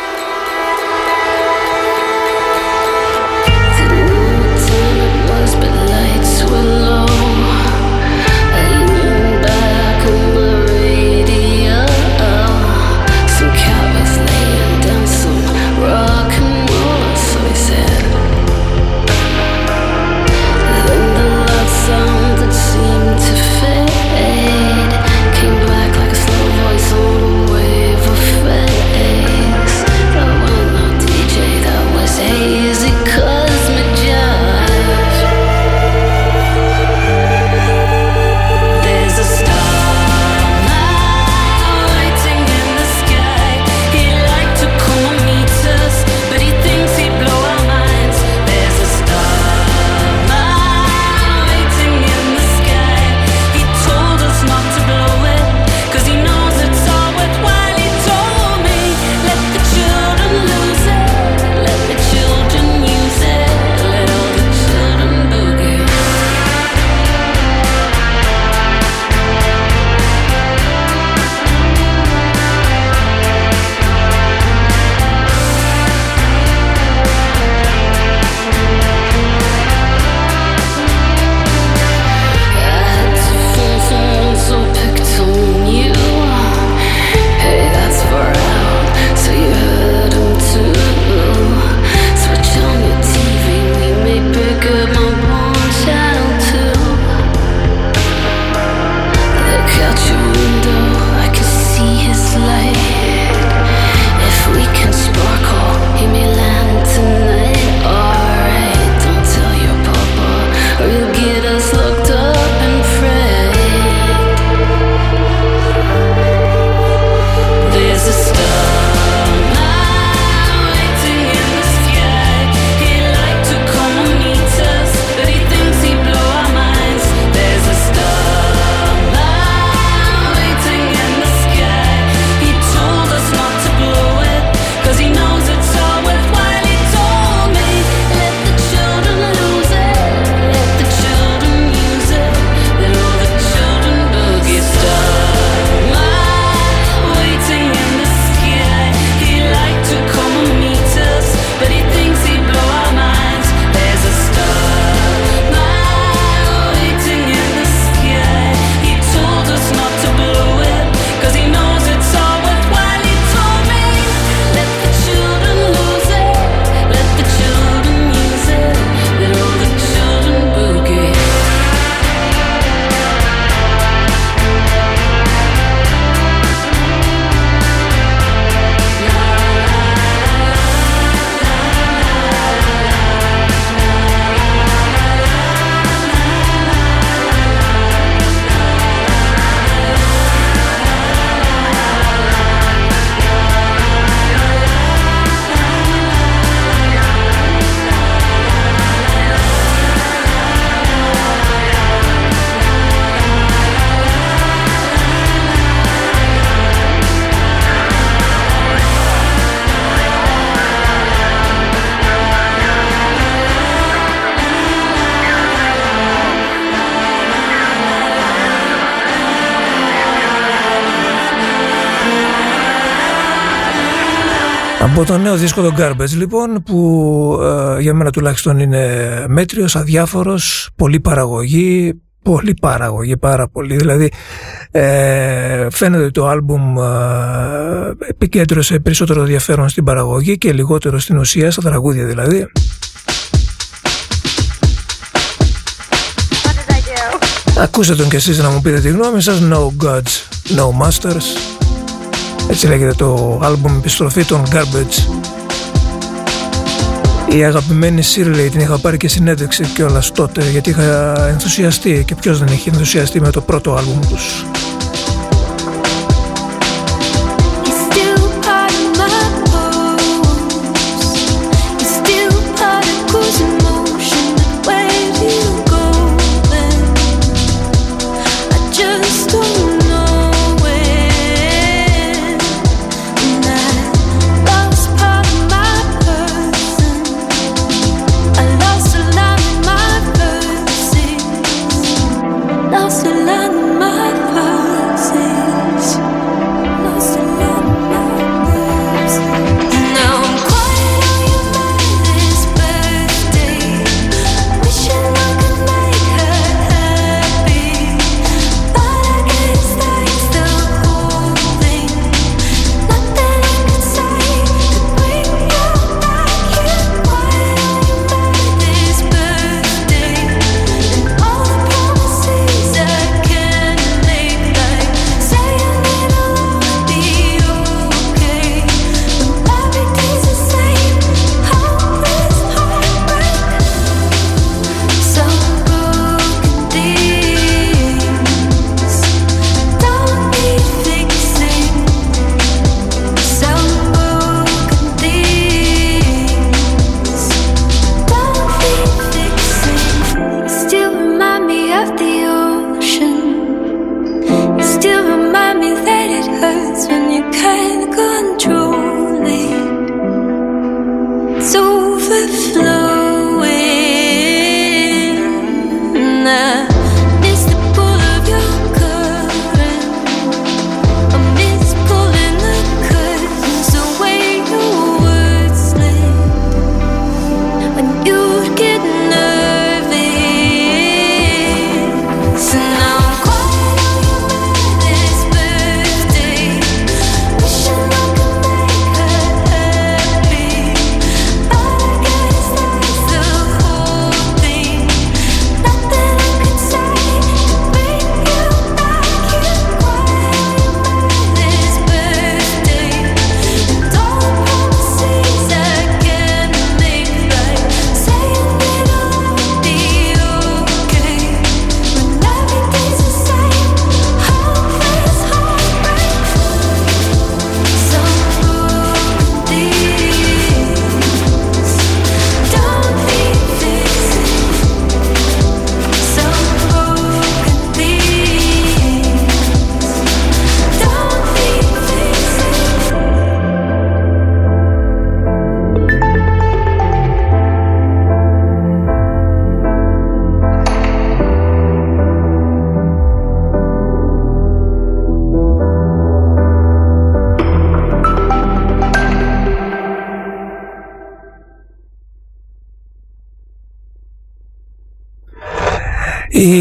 Από το νέο δίσκο των Garbage λοιπόν που ε, για μένα τουλάχιστον είναι μέτριος, αδιάφορος, πολύ παραγωγή, πολύ παραγωγή, πάρα πολύ. Δηλαδή ε, φαίνεται ότι το άλμπουμ ε, επικέντρωσε περισσότερο ενδιαφέρον στην παραγωγή και λιγότερο στην ουσία, στα τραγούδια δηλαδή. Ακούστε τον κι εσείς να μου πείτε τη γνώμη σας No Gods, No Masters Έτσι λέγεται το άλμπουμ επιστροφή των Garbage η αγαπημένη Σίρλεϊ την είχα πάρει και συνέντευξη κιόλας τότε γιατί είχα ενθουσιαστεί και ποιος δεν έχει ενθουσιαστεί με το πρώτο άλμπουμ τους.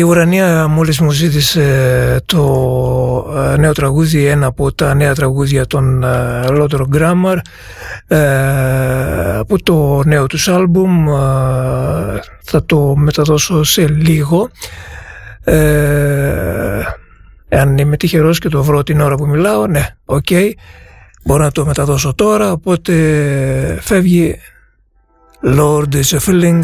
Ουρανία μόλις μου ζήτησε το ε, νέο τραγούδι, ένα από τα νέα τραγούδια των Lotro ε, Grammar ε, από το νέο τους άλμπουμ θα το μεταδώσω σε λίγο εάν είμαι τυχερός και το βρω την ώρα που μιλάω ναι, OK okay. μπορώ να το μεταδώσω τώρα οπότε φεύγει Lord is a feeling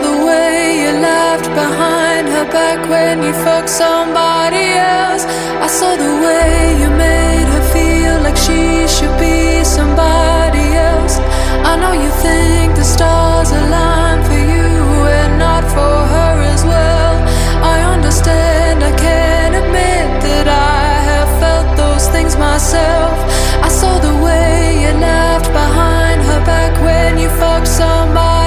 the way you left behind her back when you fucked somebody else. I saw the way you made her feel like she should be somebody else. I know you think the stars align for you and not for her as well. I understand, I can admit that I have felt those things myself. I saw the way you left behind her back when you fucked somebody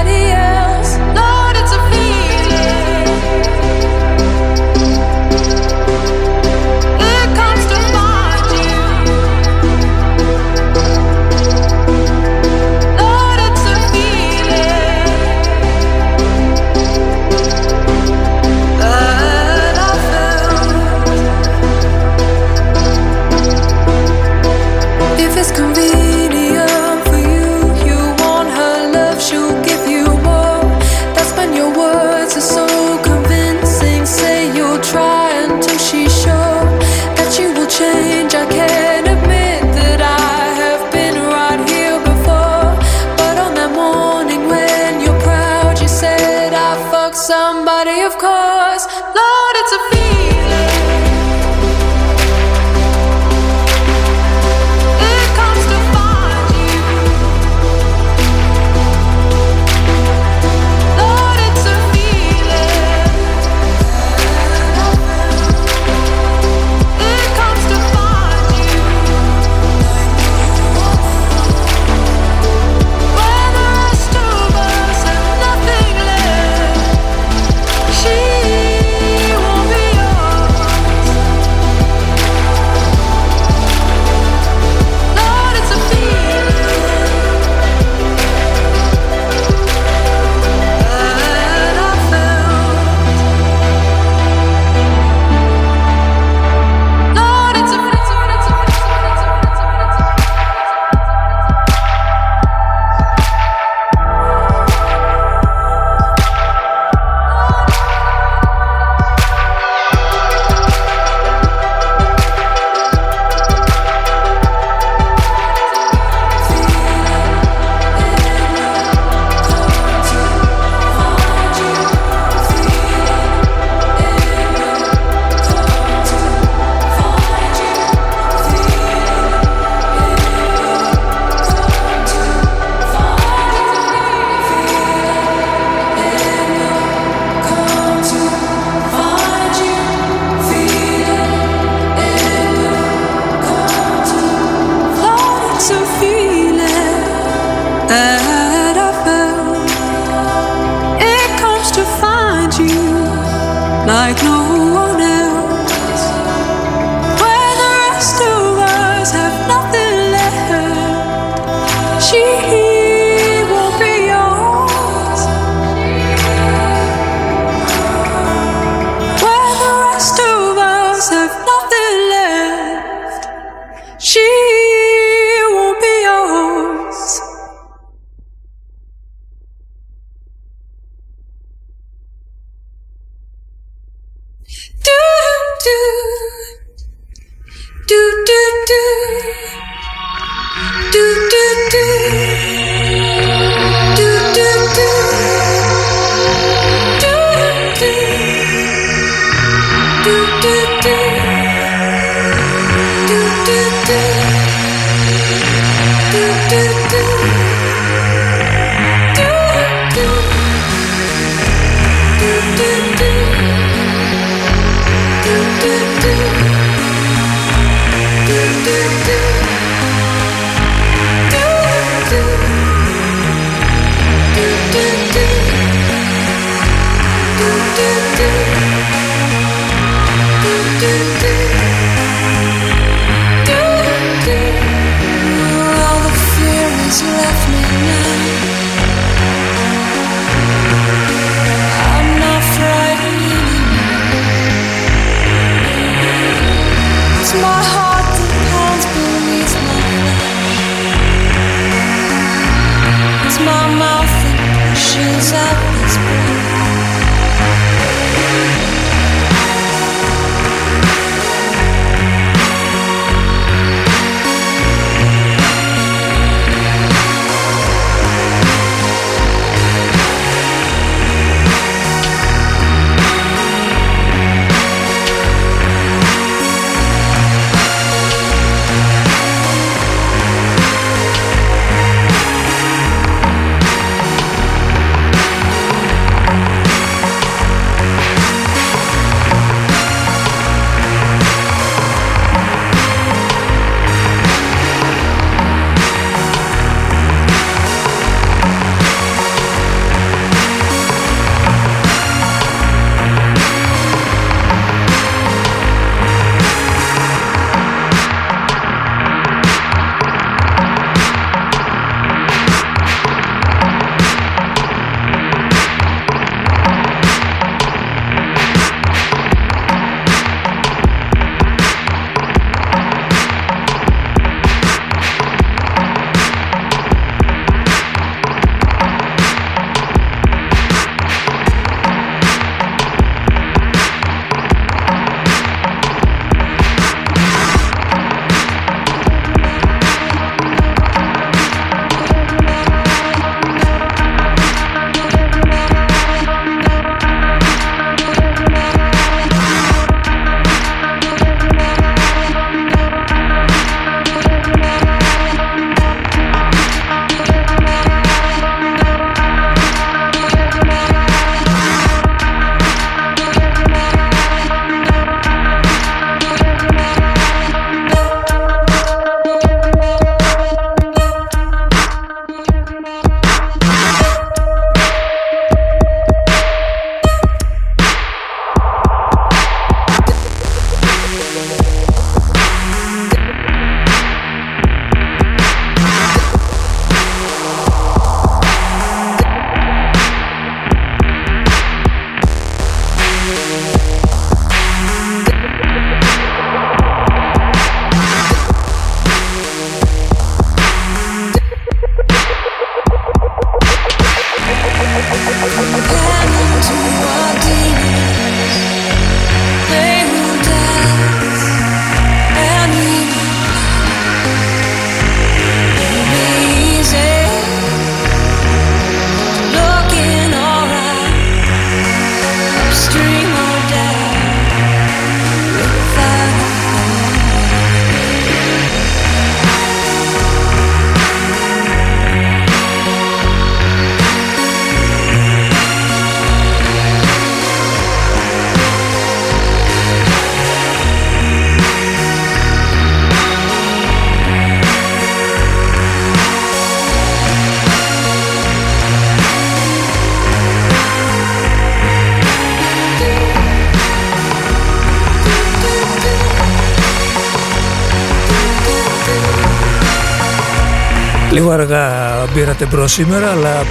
Λίγο αργά πήρατε μπρος σήμερα, αλλά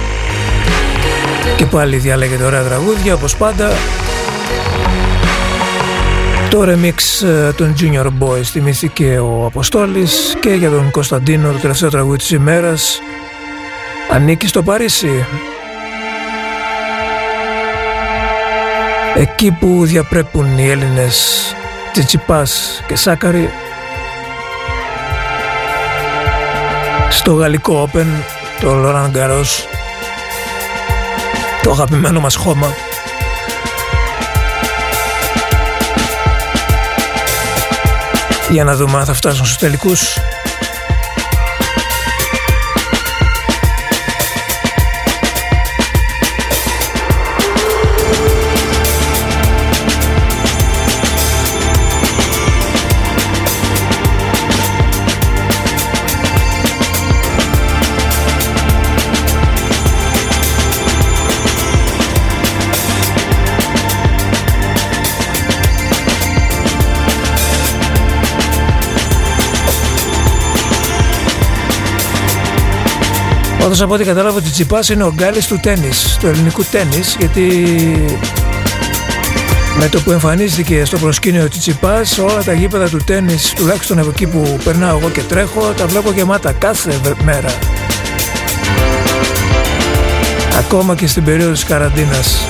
και πάλι διαλέγετε ωραία τραγούδια όπως πάντα. Το remix ε, των Junior Boys θυμήθηκε ο Αποστόλης και για τον Κωνσταντίνο το τελευταίο τραγούδι της ημέρας ανήκει στο Παρίσι. Εκεί που διαπρέπουν οι Έλληνες Τσιτσιπάς και Σάκκαρη στο γαλλικό Open το Λόραν Γκαρός το αγαπημένο μας χώμα Για να δούμε αν θα φτάσουν στους τελικούς. Πάντως από ό,τι κατάλαβα ότι Τσιπάς είναι ο γκάλης του τέννις, του ελληνικού τέννις, γιατί με το που εμφανίστηκε στο προσκήνιο Τσιτσιπάς όλα τα γήπεδα του τέννις, τουλάχιστον από εκεί που περνάω εγώ και τρέχω, τα βλέπω γεμάτα κάθε μέρα. Ακόμα και στην περίοδο της καραντίνας.